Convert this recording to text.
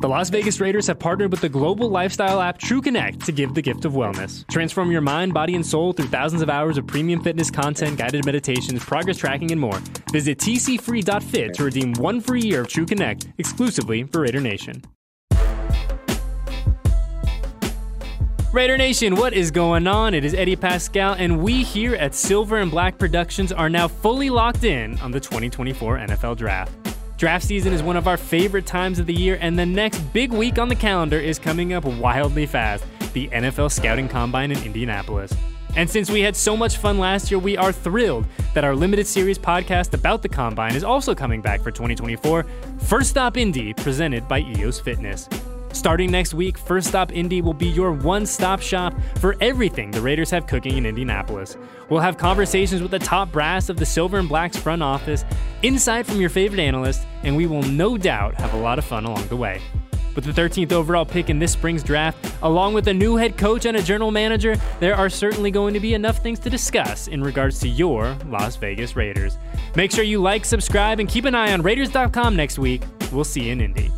The Las Vegas Raiders have partnered with the global lifestyle app TrueConnect to give the gift of wellness. Transform your mind, body, and soul through thousands of hours of premium fitness content, guided meditations, progress tracking, and more. Visit tcfree.fit to redeem one free year of TrueConnect exclusively for Raider Nation. Raider Nation, what is going on? It is Eddie Paskal, and we here at Silver and Black Productions are now fully locked in on the 2024 NFL Draft. Draft season is one of our favorite times of the year, and the next big week on the calendar is coming up wildly fast the NFL Scouting Combine in Indianapolis. And since we had so much fun last year, we are thrilled that our limited series podcast about the Combine is also coming back for 2024 First Stop Indy, presented by EOS Fitness. Starting next week, First Stop Indy will be your one stop shop for everything the Raiders have cooking in Indianapolis. We'll have conversations with the top brass of the Silver and Blacks front office, insight from your favorite analyst, and we will no doubt have a lot of fun along the way. With the 13th overall pick in this spring's draft, along with a new head coach and a general manager, there are certainly going to be enough things to discuss in regards to your Las Vegas Raiders. Make sure you like, subscribe, and keep an eye on Raiders.com next week. We'll see you in Indy.